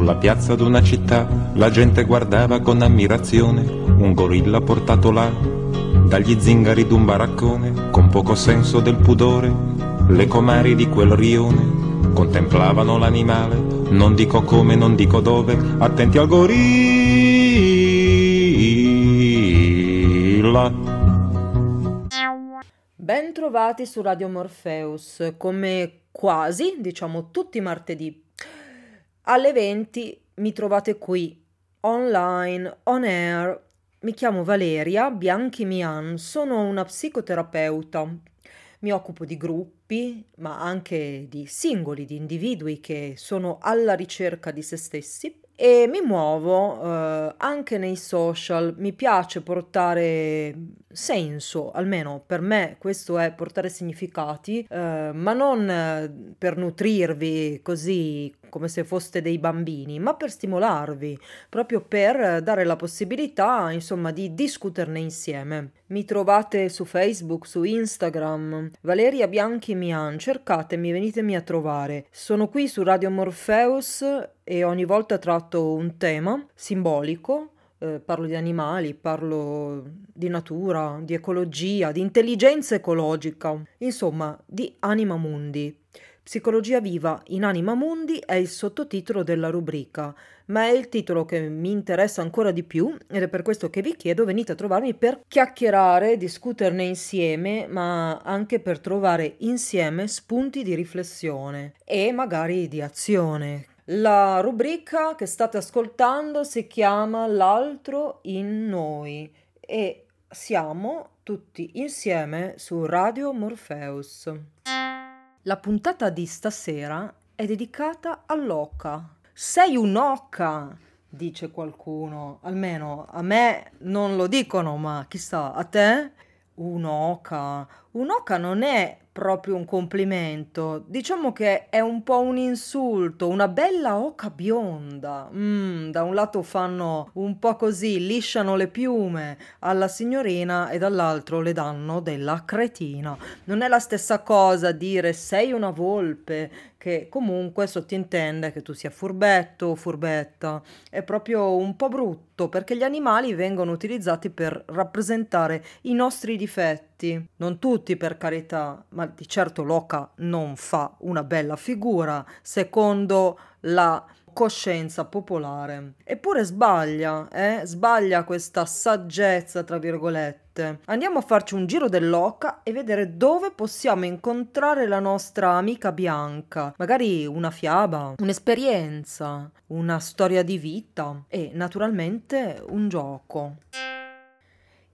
Sulla piazza d'una città la gente guardava con ammirazione un gorilla portato là dagli zingari d'un baraccone con poco senso del pudore. Le comari di quel rione contemplavano l'animale, non dico come, non dico dove, attenti al gorilla. Ben trovati su Radio Morpheus, come quasi, diciamo tutti i martedì. Alle 20 mi trovate qui, online, on air. Mi chiamo Valeria Bianchi Mian, sono una psicoterapeuta. Mi occupo di gruppi, ma anche di singoli, di individui che sono alla ricerca di se stessi e mi muovo eh, anche nei social, mi piace portare senso, almeno per me questo è portare significati, eh, ma non per nutrirvi così come se foste dei bambini, ma per stimolarvi, proprio per dare la possibilità, insomma, di discuterne insieme. Mi trovate su Facebook, su Instagram, Valeria Bianchi Mian, cercatemi, venitemi a trovare. Sono qui su Radio Morpheus e ogni volta tratto un tema simbolico eh, parlo di animali, parlo di natura, di ecologia, di intelligenza ecologica, insomma di Anima Mundi. Psicologia viva in Anima Mundi è il sottotitolo della rubrica, ma è il titolo che mi interessa ancora di più ed è per questo che vi chiedo venite a trovarmi per chiacchierare, discuterne insieme, ma anche per trovare insieme spunti di riflessione e magari di azione. La rubrica che state ascoltando si chiama L'altro in noi e siamo tutti insieme su Radio Morpheus. La puntata di stasera è dedicata all'oca. Sei un'oca, dice qualcuno. Almeno a me non lo dicono, ma chissà, a te? Un'oca. Un'oca non è proprio un complimento, diciamo che è un po' un insulto, una bella oca bionda. Mm, da un lato fanno un po' così, lisciano le piume alla signorina e dall'altro le danno della cretina. Non è la stessa cosa dire sei una volpe, che comunque sottintende che tu sia furbetto o furbetta. È proprio un po' brutto perché gli animali vengono utilizzati per rappresentare i nostri difetti. Non tutti per carità, ma di certo l'oca non fa una bella figura secondo la coscienza popolare. Eppure sbaglia, eh? Sbaglia questa saggezza, tra virgolette. Andiamo a farci un giro dell'oca e vedere dove possiamo incontrare la nostra amica bianca. Magari una fiaba, un'esperienza, una storia di vita e naturalmente un gioco.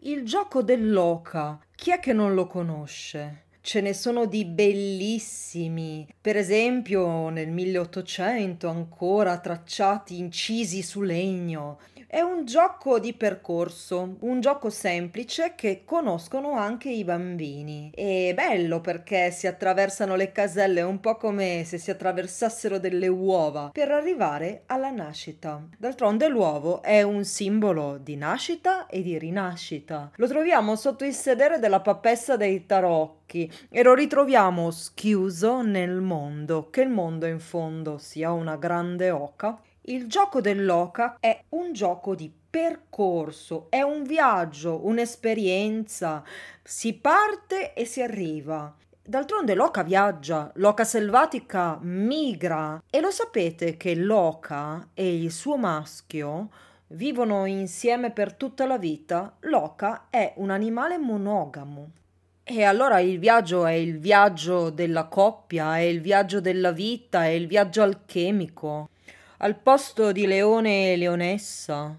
Il gioco dell'oca, chi è che non lo conosce? Ce ne sono di bellissimi, per esempio nel 1800 ancora tracciati incisi su legno. È un gioco di percorso, un gioco semplice che conoscono anche i bambini. È bello perché si attraversano le caselle un po' come se si attraversassero delle uova per arrivare alla nascita. D'altronde l'uovo è un simbolo di nascita e di rinascita. Lo troviamo sotto il sedere della papessa dei tarocchi e lo ritroviamo schiuso nel mondo, che il mondo in fondo sia una grande oca il gioco dell'oca è un gioco di percorso, è un viaggio, un'esperienza. Si parte e si arriva. D'altronde l'oca viaggia, l'oca selvatica migra e lo sapete che l'oca e il suo maschio vivono insieme per tutta la vita. L'oca è un animale monogamo. E allora il viaggio è il viaggio della coppia, è il viaggio della vita, è il viaggio alchemico. Al posto di leone e leonessa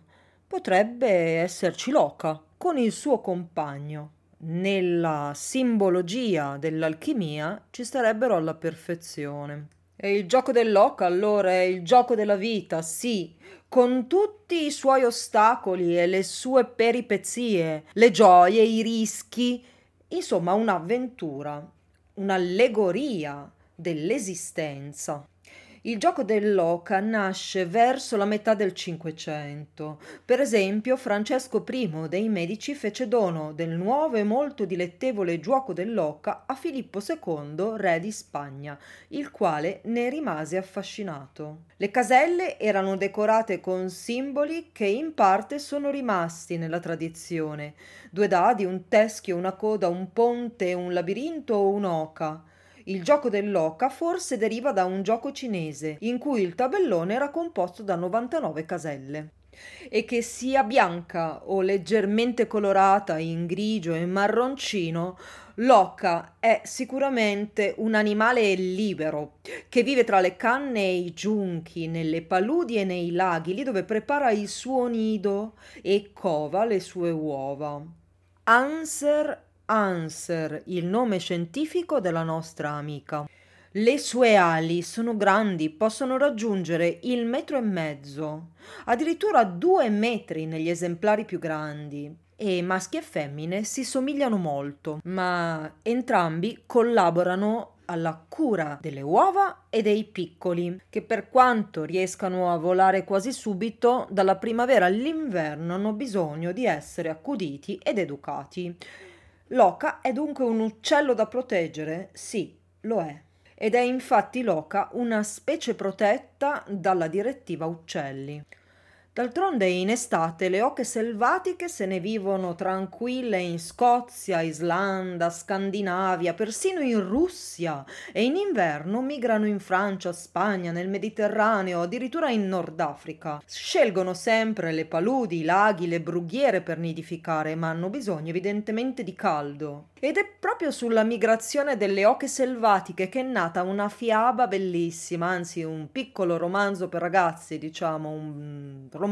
potrebbe esserci l'oca con il suo compagno. Nella simbologia dell'alchimia ci starebbero alla perfezione. E il gioco dell'oca allora è il gioco della vita, sì, con tutti i suoi ostacoli e le sue peripezie, le gioie, i rischi, insomma un'avventura, un'allegoria dell'esistenza. Il gioco dell'oca nasce verso la metà del Cinquecento. Per esempio, Francesco I dei Medici fece dono del nuovo e molto dilettevole gioco dell'oca a Filippo II, re di Spagna, il quale ne rimase affascinato. Le caselle erano decorate con simboli che in parte sono rimasti nella tradizione: due dadi, un teschio, una coda, un ponte, un labirinto o un'oca. Il gioco dell'oca forse deriva da un gioco cinese, in cui il tabellone era composto da 99 caselle. E che sia bianca o leggermente colorata in grigio e marroncino, l'oca è sicuramente un animale libero che vive tra le canne e i giunchi, nelle paludi e nei laghi, lì dove prepara il suo nido e cova le sue uova. Anser Anser, il nome scientifico della nostra amica. Le sue ali sono grandi, possono raggiungere il metro e mezzo, addirittura due metri negli esemplari più grandi. E maschi e femmine si somigliano molto, ma entrambi collaborano alla cura delle uova e dei piccoli, che per quanto riescano a volare quasi subito, dalla primavera all'inverno hanno bisogno di essere accuditi ed educati. L'oca è dunque un uccello da proteggere? Sì, lo è. Ed è infatti l'oca una specie protetta dalla direttiva uccelli. D'altronde in estate le oche selvatiche se ne vivono tranquille in Scozia, Islanda, Scandinavia, persino in Russia e in inverno migrano in Francia, Spagna, nel Mediterraneo, addirittura in Nord Africa. Scelgono sempre le paludi, i laghi, le brughiere per nidificare, ma hanno bisogno evidentemente di caldo. Ed è proprio sulla migrazione delle oche selvatiche che è nata una fiaba bellissima, anzi un piccolo romanzo per ragazzi, diciamo, un romanzo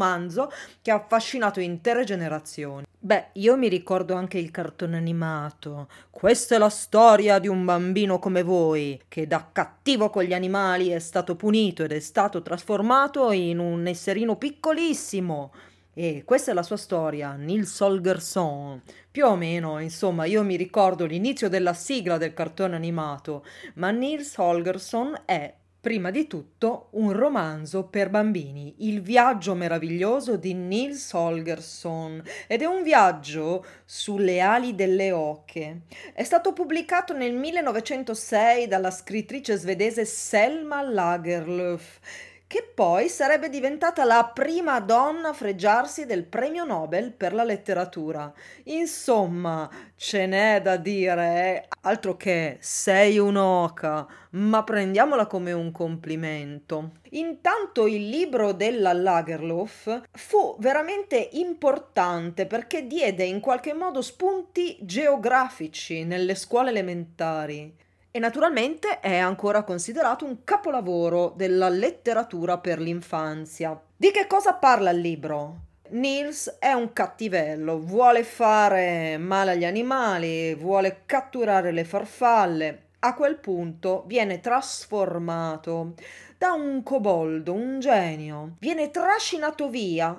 che ha affascinato intere generazioni. Beh, io mi ricordo anche il cartone animato. Questa è la storia di un bambino come voi, che da cattivo con gli animali è stato punito ed è stato trasformato in un esserino piccolissimo. E questa è la sua storia, Nils Holgersson. Più o meno, insomma, io mi ricordo l'inizio della sigla del cartone animato, ma Nils Holgersson è prima di tutto un romanzo per bambini, Il viaggio meraviglioso di Nils Holgersson ed è un viaggio sulle ali delle oche. È stato pubblicato nel 1906 dalla scrittrice svedese Selma Lagerlöf che poi sarebbe diventata la prima donna a fregiarsi del premio Nobel per la letteratura. Insomma, ce n'è da dire, eh? altro che sei un'oca, ma prendiamola come un complimento. Intanto il libro della Lagerlof fu veramente importante perché diede in qualche modo spunti geografici nelle scuole elementari e naturalmente è ancora considerato un capolavoro della letteratura per l'infanzia. Di che cosa parla il libro? Nils è un cattivello, vuole fare male agli animali, vuole catturare le farfalle. A quel punto viene trasformato da un coboldo, un genio. Viene trascinato via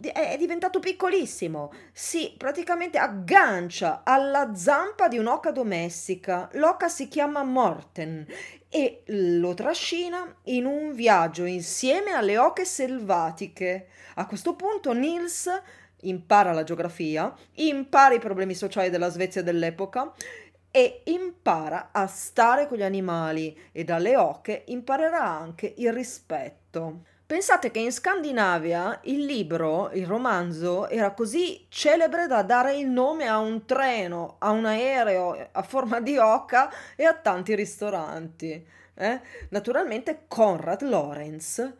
è diventato piccolissimo. Si praticamente aggancia alla zampa di un'oca domestica. L'oca si chiama Morten e lo trascina in un viaggio insieme alle oche selvatiche. A questo punto Nils impara la geografia, impara i problemi sociali della Svezia dell'epoca e impara a stare con gli animali e dalle oche imparerà anche il rispetto. Pensate che in Scandinavia il libro, il romanzo, era così celebre da dare il nome a un treno, a un aereo a forma di oca e a tanti ristoranti. Eh? Naturalmente Conrad Lorenz,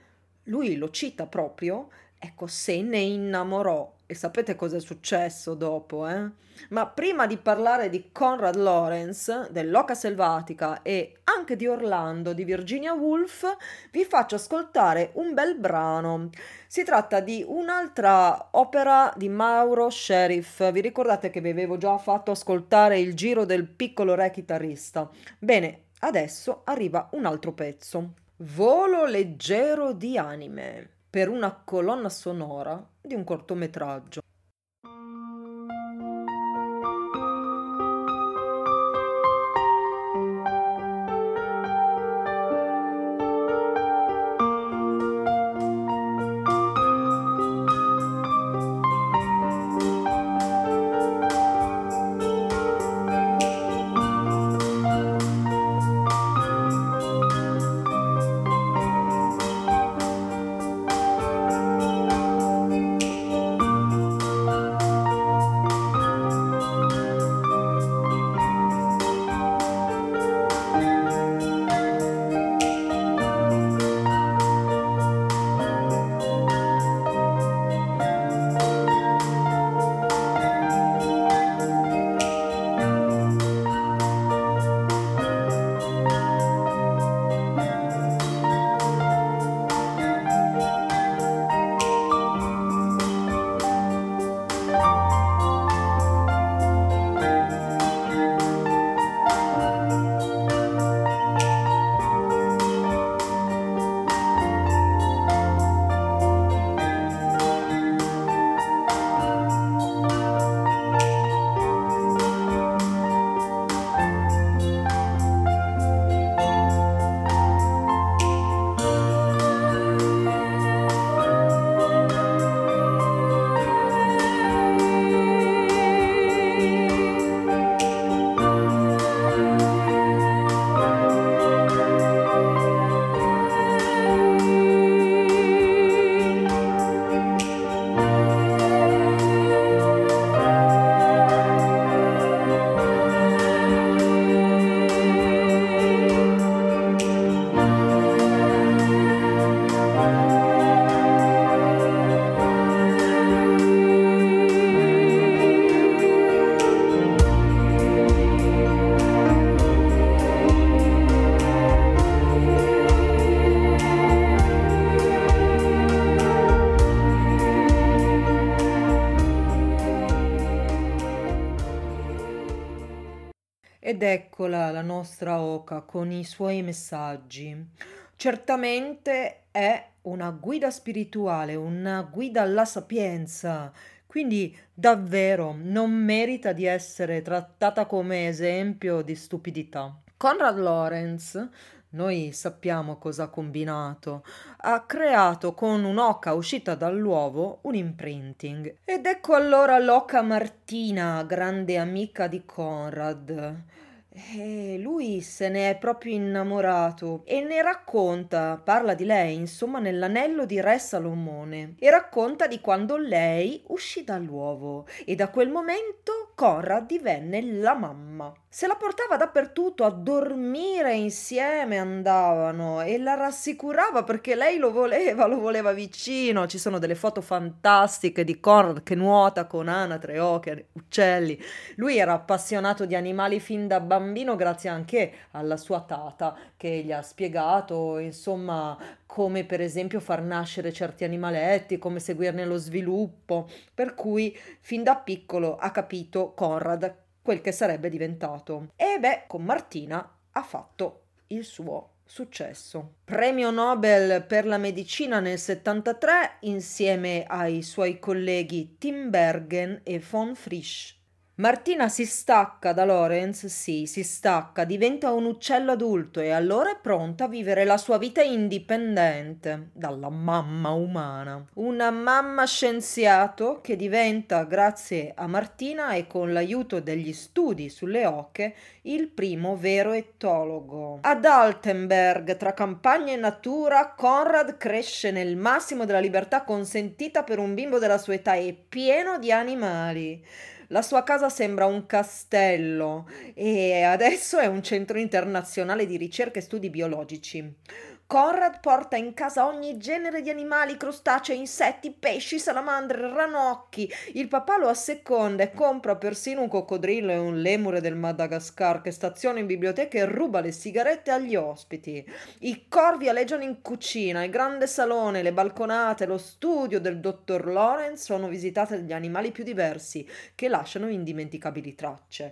lui lo cita proprio, ecco, se ne innamorò e sapete cosa è successo dopo, eh? Ma prima di parlare di Conrad Lorenz, dell'Oca Selvatica e anche di Orlando di Virginia Woolf, vi faccio ascoltare un bel brano. Si tratta di un'altra opera di Mauro Sheriff. Vi ricordate che vi avevo già fatto ascoltare il giro del piccolo re chitarrista? Bene, adesso arriva un altro pezzo. Volo leggero di anime per una colonna sonora di un cortometraggio. Eccola la nostra Oca con i suoi messaggi. Certamente è una guida spirituale, una guida alla sapienza, quindi davvero non merita di essere trattata come esempio di stupidità. Conrad Lorenz noi sappiamo cosa ha combinato. Ha creato con un'oca uscita dall'uovo un imprinting. Ed ecco allora l'oca Martina, grande amica di Conrad. E lui se ne è proprio innamorato e ne racconta, parla di lei, insomma, nell'anello di Re Salomone e racconta di quando lei uscì dall'uovo e da quel momento Conrad divenne la mamma. Se la portava dappertutto, a dormire insieme andavano e la rassicurava perché lei lo voleva, lo voleva vicino. Ci sono delle foto fantastiche di Conrad che nuota con anatre, oche, uccelli. Lui era appassionato di animali fin da bambino grazie anche alla sua tata che gli ha spiegato, insomma, come per esempio far nascere certi animaletti, come seguirne lo sviluppo. Per cui fin da piccolo ha capito Conrad quel che sarebbe diventato. E beh, con Martina ha fatto il suo successo. Premio Nobel per la medicina nel 73 insieme ai suoi colleghi Tim Bergen e von Frisch. Martina si stacca da Lorenz, sì, si stacca, diventa un uccello adulto e allora è pronta a vivere la sua vita indipendente dalla mamma umana. Una mamma scienziato che diventa, grazie a Martina e con l'aiuto degli studi sulle oche, il primo vero etologo. Ad Altenberg, tra campagna e natura, Conrad cresce nel massimo della libertà consentita per un bimbo della sua età e pieno di animali. La sua casa sembra un castello e adesso è un centro internazionale di ricerca e studi biologici. Conrad porta in casa ogni genere di animali, crostacei, insetti, pesci, salamandre, ranocchi. Il papà lo asseconda e compra persino un coccodrillo e un lemure del Madagascar che staziona in biblioteca e ruba le sigarette agli ospiti. I corvi aleggiano in cucina, il grande salone, le balconate, lo studio del dottor Lawrence sono visitate dagli animali più diversi che lasciano indimenticabili tracce.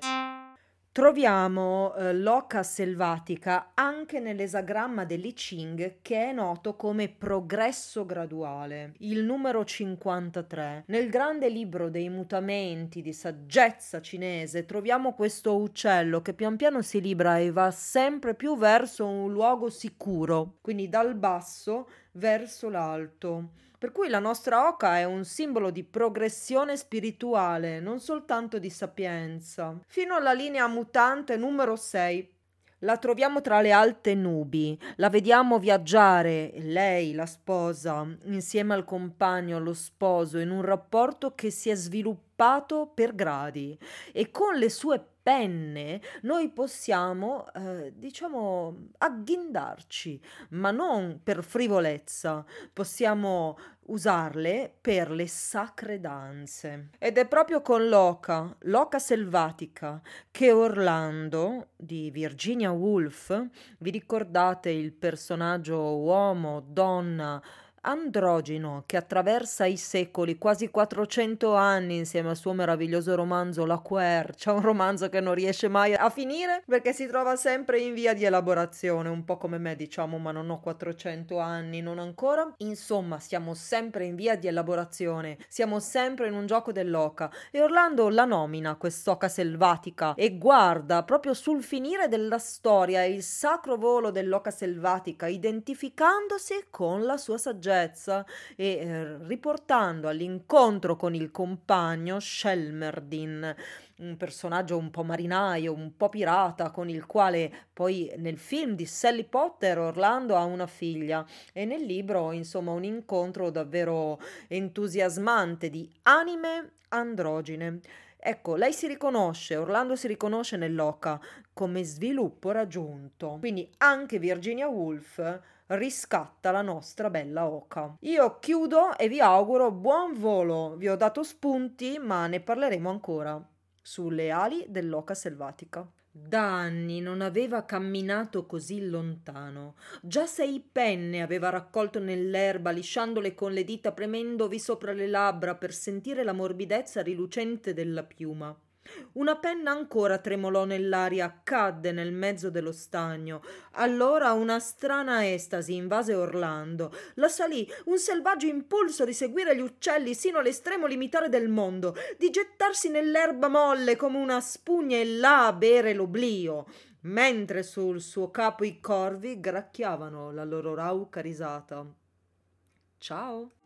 Troviamo eh, l'oca selvatica anche nell'esagramma dell'I Ching che è noto come progresso graduale, il numero 53. Nel grande libro dei mutamenti di saggezza cinese troviamo questo uccello che pian piano si libera e va sempre più verso un luogo sicuro, quindi dal basso verso l'alto. Per cui la nostra oca è un simbolo di progressione spirituale, non soltanto di sapienza. Fino alla linea mutante numero 6. La troviamo tra le alte nubi, la vediamo viaggiare, lei, la sposa, insieme al compagno, lo sposo, in un rapporto che si è sviluppato per gradi e con le sue penne noi possiamo, eh, diciamo, agghindarci, ma non per frivolezza, possiamo usarle per le sacre danze. Ed è proprio con l'oca, l'oca selvatica, che Orlando di Virginia Woolf, vi ricordate il personaggio uomo, donna, androgino che attraversa i secoli, quasi 400 anni insieme al suo meraviglioso romanzo La Quercia, un romanzo che non riesce mai a finire perché si trova sempre in via di elaborazione, un po' come me diciamo, ma non ho 400 anni, non ancora. Insomma, siamo sempre in via di elaborazione, siamo sempre in un gioco dell'oca. E Orlando la nomina quest'oca selvatica e guarda proprio sul finire della storia il sacro volo dell'oca selvatica, identificandosi con la sua saggezza saggezza e eh, riportando all'incontro con il compagno Shelmerdin, un personaggio un po' marinaio, un po' pirata, con il quale poi nel film di Sally Potter Orlando ha una figlia e nel libro insomma un incontro davvero entusiasmante di anime androgine. Ecco, lei si riconosce, Orlando si riconosce nell'Oca come sviluppo raggiunto. Quindi anche Virginia Woolf riscatta la nostra bella oca. Io chiudo e vi auguro buon volo. Vi ho dato spunti, ma ne parleremo ancora sulle ali dell'oca selvatica. Da anni non aveva camminato così lontano. Già sei penne aveva raccolto nell'erba, lisciandole con le dita, premendovi sopra le labbra per sentire la morbidezza rilucente della piuma. Una penna ancora tremolò nell'aria, cadde nel mezzo dello stagno. Allora una strana estasi invase Orlando. La salì un selvaggio impulso di seguire gli uccelli sino all'estremo limitare del mondo, di gettarsi nell'erba molle come una spugna e là a bere l'oblio mentre sul suo capo i corvi gracchiavano la loro rauca risata. Ciao!